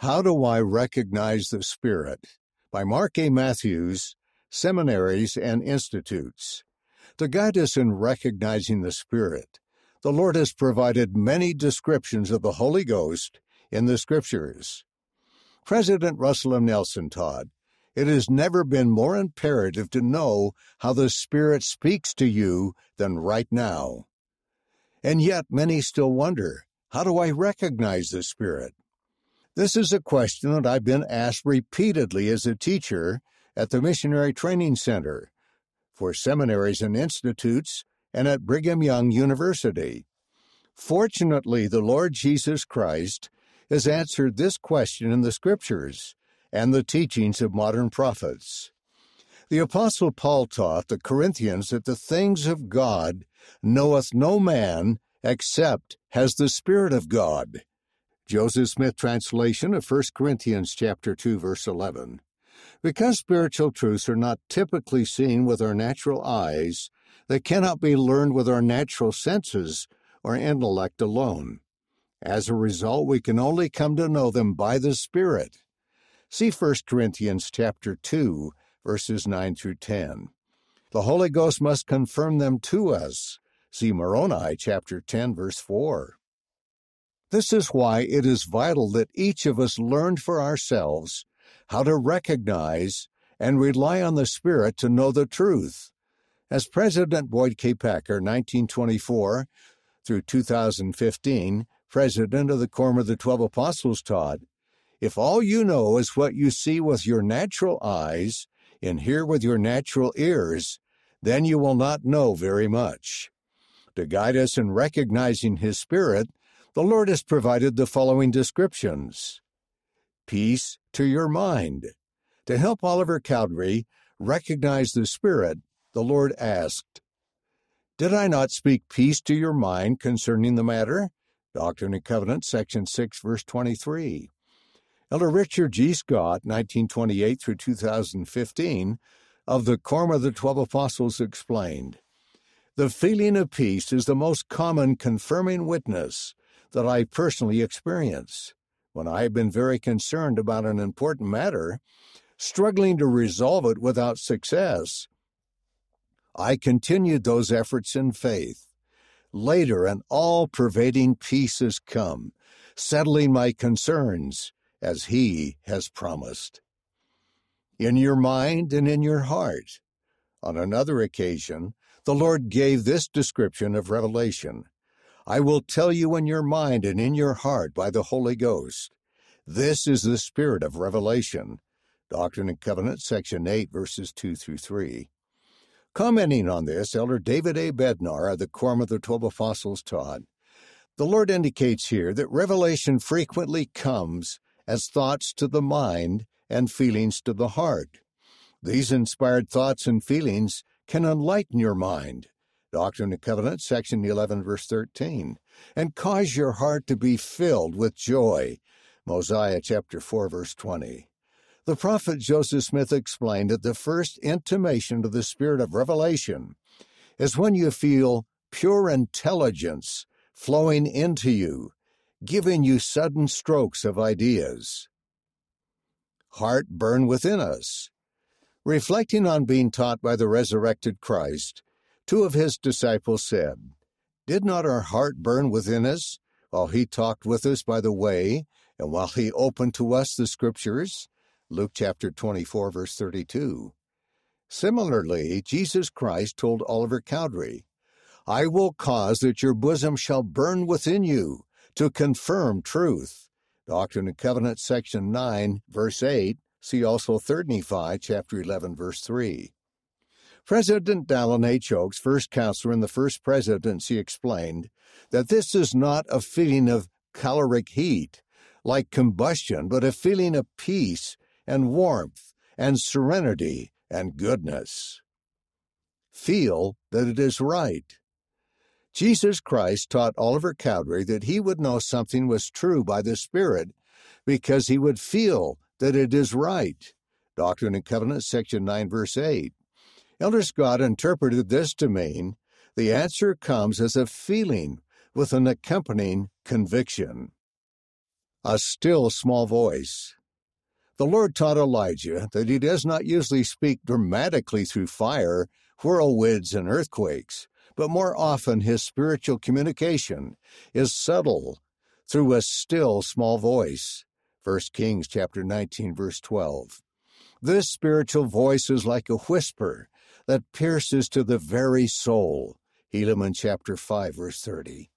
How Do I Recognize the Spirit? by Mark A. Matthews, Seminaries and Institutes. To guide us in recognizing the Spirit, the Lord has provided many descriptions of the Holy Ghost in the Scriptures. President Russell M. Nelson taught, It has never been more imperative to know how the Spirit speaks to you than right now. And yet, many still wonder, How do I recognize the Spirit? This is a question that I've been asked repeatedly as a teacher at the Missionary Training Center for seminaries and institutes and at Brigham Young University. Fortunately, the Lord Jesus Christ has answered this question in the Scriptures and the teachings of modern prophets. The Apostle Paul taught the Corinthians that the things of God knoweth no man except has the Spirit of God. Joseph Smith translation of 1 Corinthians chapter 2 verse 11. Because spiritual truths are not typically seen with our natural eyes, they cannot be learned with our natural senses or intellect alone. As a result, we can only come to know them by the Spirit. See 1 Corinthians chapter 2 verses 9 through 10. The Holy Ghost must confirm them to us. See Moroni chapter 10 verse 4. This is why it is vital that each of us learn for ourselves how to recognize and rely on the Spirit to know the truth. As President Boyd K. Packer, 1924 through 2015, president of the Quorum of the Twelve Apostles, taught, if all you know is what you see with your natural eyes and hear with your natural ears, then you will not know very much. To guide us in recognizing His Spirit, the Lord has provided the following descriptions Peace to your mind. To help Oliver Cowdery recognize the Spirit, the Lord asked, Did I not speak peace to your mind concerning the matter? Doctrine and Covenants, section 6, verse 23. Elder Richard G. Scott, 1928 through 2015, of the Quorum of the Twelve Apostles, explained The feeling of peace is the most common confirming witness that I personally experience. When I have been very concerned about an important matter, struggling to resolve it without success, I continued those efforts in faith. Later, an all pervading peace has come, settling my concerns as He has promised. In your mind and in your heart. On another occasion, the Lord gave this description of revelation I will tell you in your mind and in your heart by the Holy Ghost. This is the spirit of revelation. Doctrine and Covenants, section 8, verses 2 through 3. Commenting on this, Elder David A. Bednar of the Quorum of the Twelve Apostles taught The Lord indicates here that revelation frequently comes as thoughts to the mind and feelings to the heart. These inspired thoughts and feelings can enlighten your mind, Doctrine and Covenants, section 11, verse 13, and cause your heart to be filled with joy. Mosiah chapter 4, verse 20. The prophet Joseph Smith explained that the first intimation of the spirit of revelation is when you feel pure intelligence flowing into you, giving you sudden strokes of ideas. Heart burn within us. Reflecting on being taught by the resurrected Christ, Two of his disciples said, Did not our heart burn within us while he talked with us by the way, and while he opened to us the Scriptures? Luke chapter 24, verse 32. Similarly, Jesus Christ told Oliver Cowdery, I will cause that your bosom shall burn within you to confirm truth. Doctrine and Covenants, section 9, verse 8. See also 3 Nephi, chapter 11, verse 3. President Dallin H. Oaks, first counselor in the first presidency, explained that this is not a feeling of caloric heat, like combustion, but a feeling of peace and warmth and serenity and goodness. Feel that it is right. Jesus Christ taught Oliver Cowdery that he would know something was true by the Spirit because he would feel that it is right. Doctrine and Covenants, section 9, verse 8. Elder Scott interpreted this to mean the answer comes as a feeling with an accompanying conviction. A still small voice. The Lord taught Elijah that he does not usually speak dramatically through fire, whirlwinds, and earthquakes, but more often his spiritual communication is subtle through a still small voice. 1 Kings chapter 19 verse 12. This spiritual voice is like a whisper that pierces to the very soul. Helaman chapter 5 verse 30.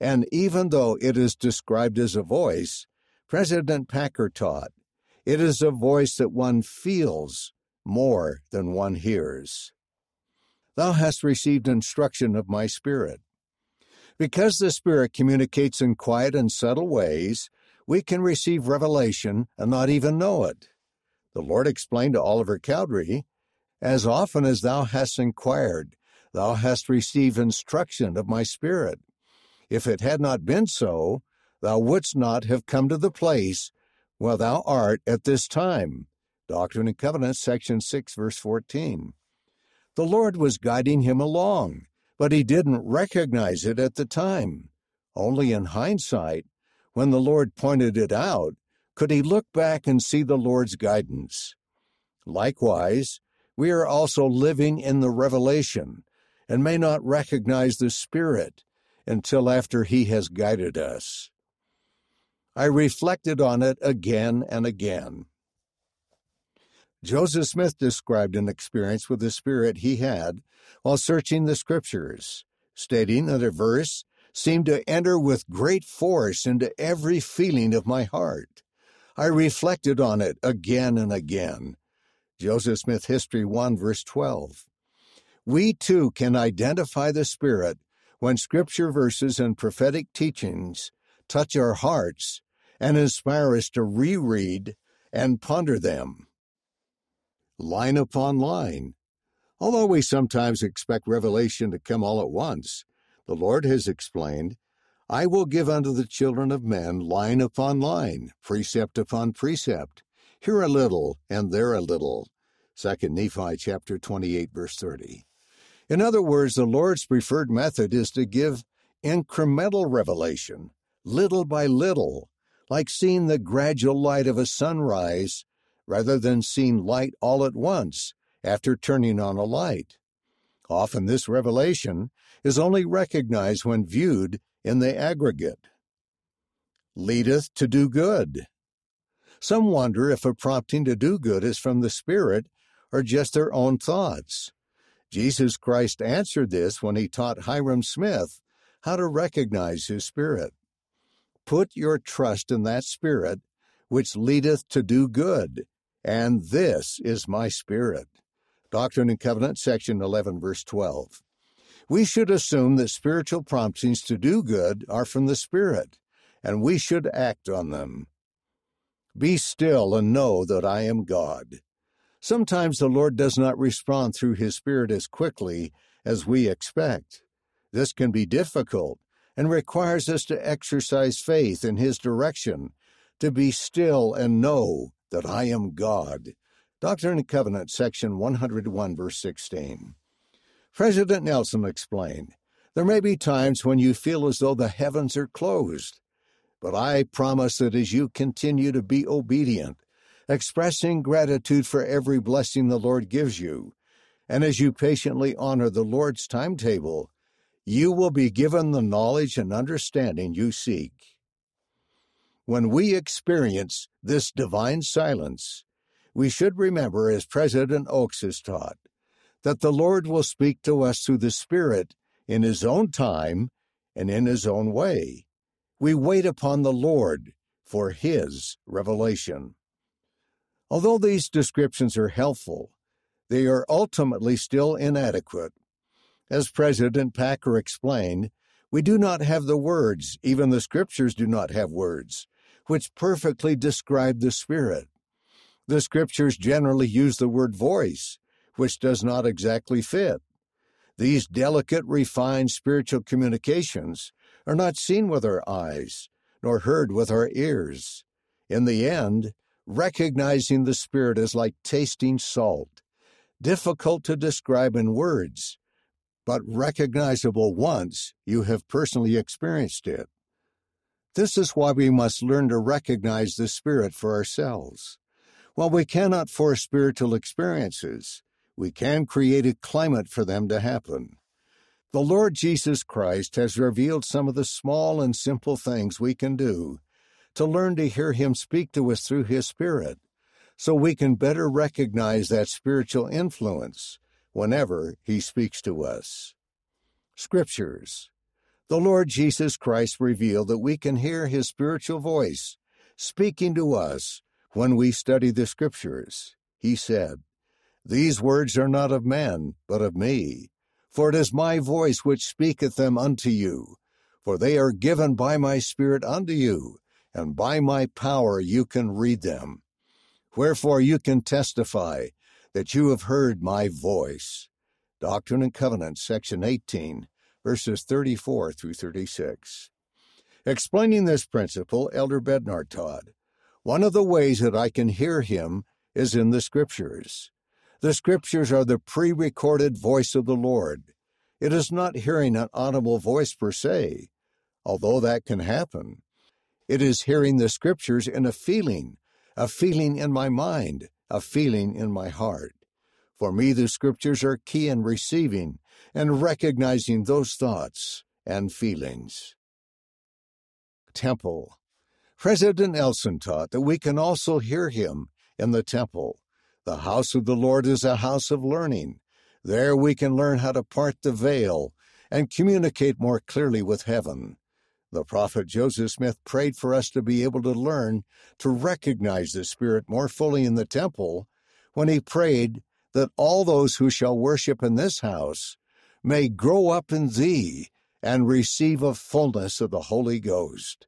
And even though it is described as a voice, President Packer taught, it is a voice that one feels more than one hears. Thou hast received instruction of my Spirit. Because the Spirit communicates in quiet and subtle ways, we can receive revelation and not even know it. The Lord explained to Oliver Cowdery, As often as thou hast inquired, thou hast received instruction of my Spirit. If it had not been so, thou wouldst not have come to the place where thou art at this time. Doctrine and Covenants, section 6, verse 14. The Lord was guiding him along, but he didn't recognize it at the time. Only in hindsight, when the Lord pointed it out, could he look back and see the Lord's guidance. Likewise, we are also living in the revelation and may not recognize the Spirit until after He has guided us. I reflected on it again and again. Joseph Smith described an experience with the Spirit he had while searching the Scriptures, stating that a verse seemed to enter with great force into every feeling of my heart. I reflected on it again and again. Joseph Smith History 1, verse 12. We too can identify the Spirit when scripture verses and prophetic teachings touch our hearts and inspire us to reread and ponder them. Line upon line. Although we sometimes expect revelation to come all at once, the Lord has explained, I will give unto the children of men line upon line, precept upon precept, here a little and there a little. 2 Nephi chapter 28 verse 30. In other words, the Lord's preferred method is to give incremental revelation, little by little, like seeing the gradual light of a sunrise rather than seeing light all at once after turning on a light. Often this revelation is only recognized when viewed in the aggregate. Leadeth to do good. Some wonder if a prompting to do good is from the Spirit or just their own thoughts. Jesus Christ answered this when he taught Hyrum Smith how to recognize his spirit. Put your trust in that spirit which leadeth to do good, and this is my spirit. Doctrine and Covenants, section 11, verse 12. We should assume that spiritual promptings to do good are from the Spirit, and we should act on them. Be still and know that I am God. Sometimes the Lord does not respond through His Spirit as quickly as we expect. This can be difficult and requires us to exercise faith in His direction, to be still and know that I am God. Doctrine and Covenants, section 101, verse 16. President Nelson explained There may be times when you feel as though the heavens are closed, but I promise that as you continue to be obedient, expressing gratitude for every blessing the Lord gives you. And as you patiently honor the Lord's timetable, you will be given the knowledge and understanding you seek. When we experience this divine silence, we should remember, as President Oaks has taught, that the Lord will speak to us through the Spirit in His own time and in His own way. We wait upon the Lord for His revelation. Although these descriptions are helpful, they are ultimately still inadequate. As President Packer explained, we do not have the words, even the scriptures do not have words, which perfectly describe the Spirit. The scriptures generally use the word voice, which does not exactly fit. These delicate, refined spiritual communications are not seen with our eyes, nor heard with our ears. In the end, recognizing the Spirit is like tasting salt, difficult to describe in words, but recognizable once you have personally experienced it. This is why we must learn to recognize the Spirit for ourselves. While we cannot force spiritual experiences, we can create a climate for them to happen. The Lord Jesus Christ has revealed some of the small and simple things we can do to learn to hear Him speak to us through His Spirit, so we can better recognize that spiritual influence whenever He speaks to us. Scriptures The Lord Jesus Christ revealed that we can hear His spiritual voice speaking to us when we study the Scriptures. He said, These words are not of man, but of me. For it is my voice which speaketh them unto you. For they are given by my Spirit unto you, and by my power you can read them. Wherefore you can testify that you have heard my voice. Doctrine and Covenants, section 18, verses 34 through 36. Explaining this principle, Elder Bednar taught One of the ways that I can hear him is in the Scriptures. The Scriptures are the pre recorded voice of the Lord. It is not hearing an audible voice per se, although that can happen. It is hearing the Scriptures in a feeling, a feeling in my mind, a feeling in my heart. For me, the Scriptures are key in receiving and recognizing those thoughts and feelings. Temple. President Nelson taught that we can also hear him in the temple. The house of the Lord is a house of learning. There we can learn how to part the veil and communicate more clearly with heaven. The prophet Joseph Smith prayed for us to be able to learn to recognize the Spirit more fully in the temple when he prayed that all those who shall worship in this house may grow up in thee and receive a fullness of the Holy Ghost.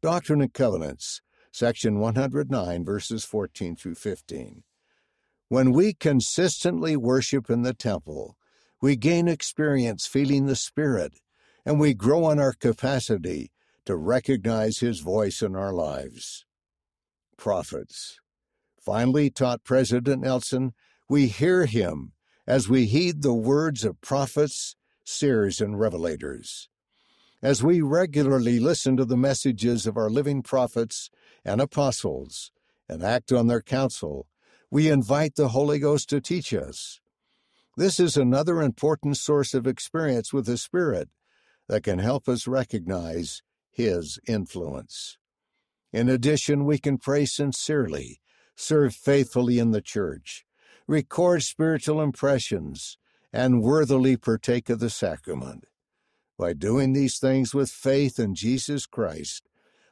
Doctrine and Covenants, section 109, verses 14 through 15. When we consistently worship in the temple, we gain experience feeling the Spirit, and we grow in our capacity to recognize His voice in our lives. Prophets. Finally, taught President Nelson, we hear Him as we heed the words of prophets, seers, and revelators. As we regularly listen to the messages of our living prophets and apostles and act on their counsel, we invite the Holy Ghost to teach us. This is another important source of experience with the Spirit that can help us recognize His influence. In addition, we can pray sincerely, serve faithfully in the church, record spiritual impressions, and worthily partake of the sacrament. By doing these things with faith in Jesus Christ,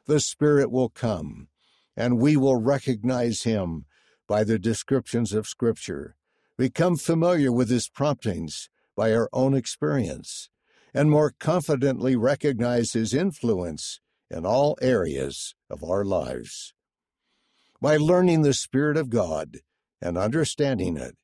the Spirit will come, and we will recognize Him by the descriptions of Scripture, become familiar with His promptings by our own experience, and more confidently recognize His influence in all areas of our lives. By learning the Spirit of God and understanding it,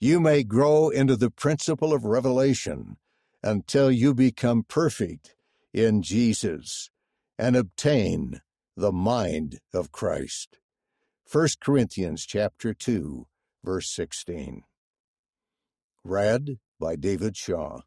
you may grow into the principle of revelation until you become perfect in Jesus and obtain the mind of Christ. 1 Corinthians chapter 2 verse 16. Read by David Shaw.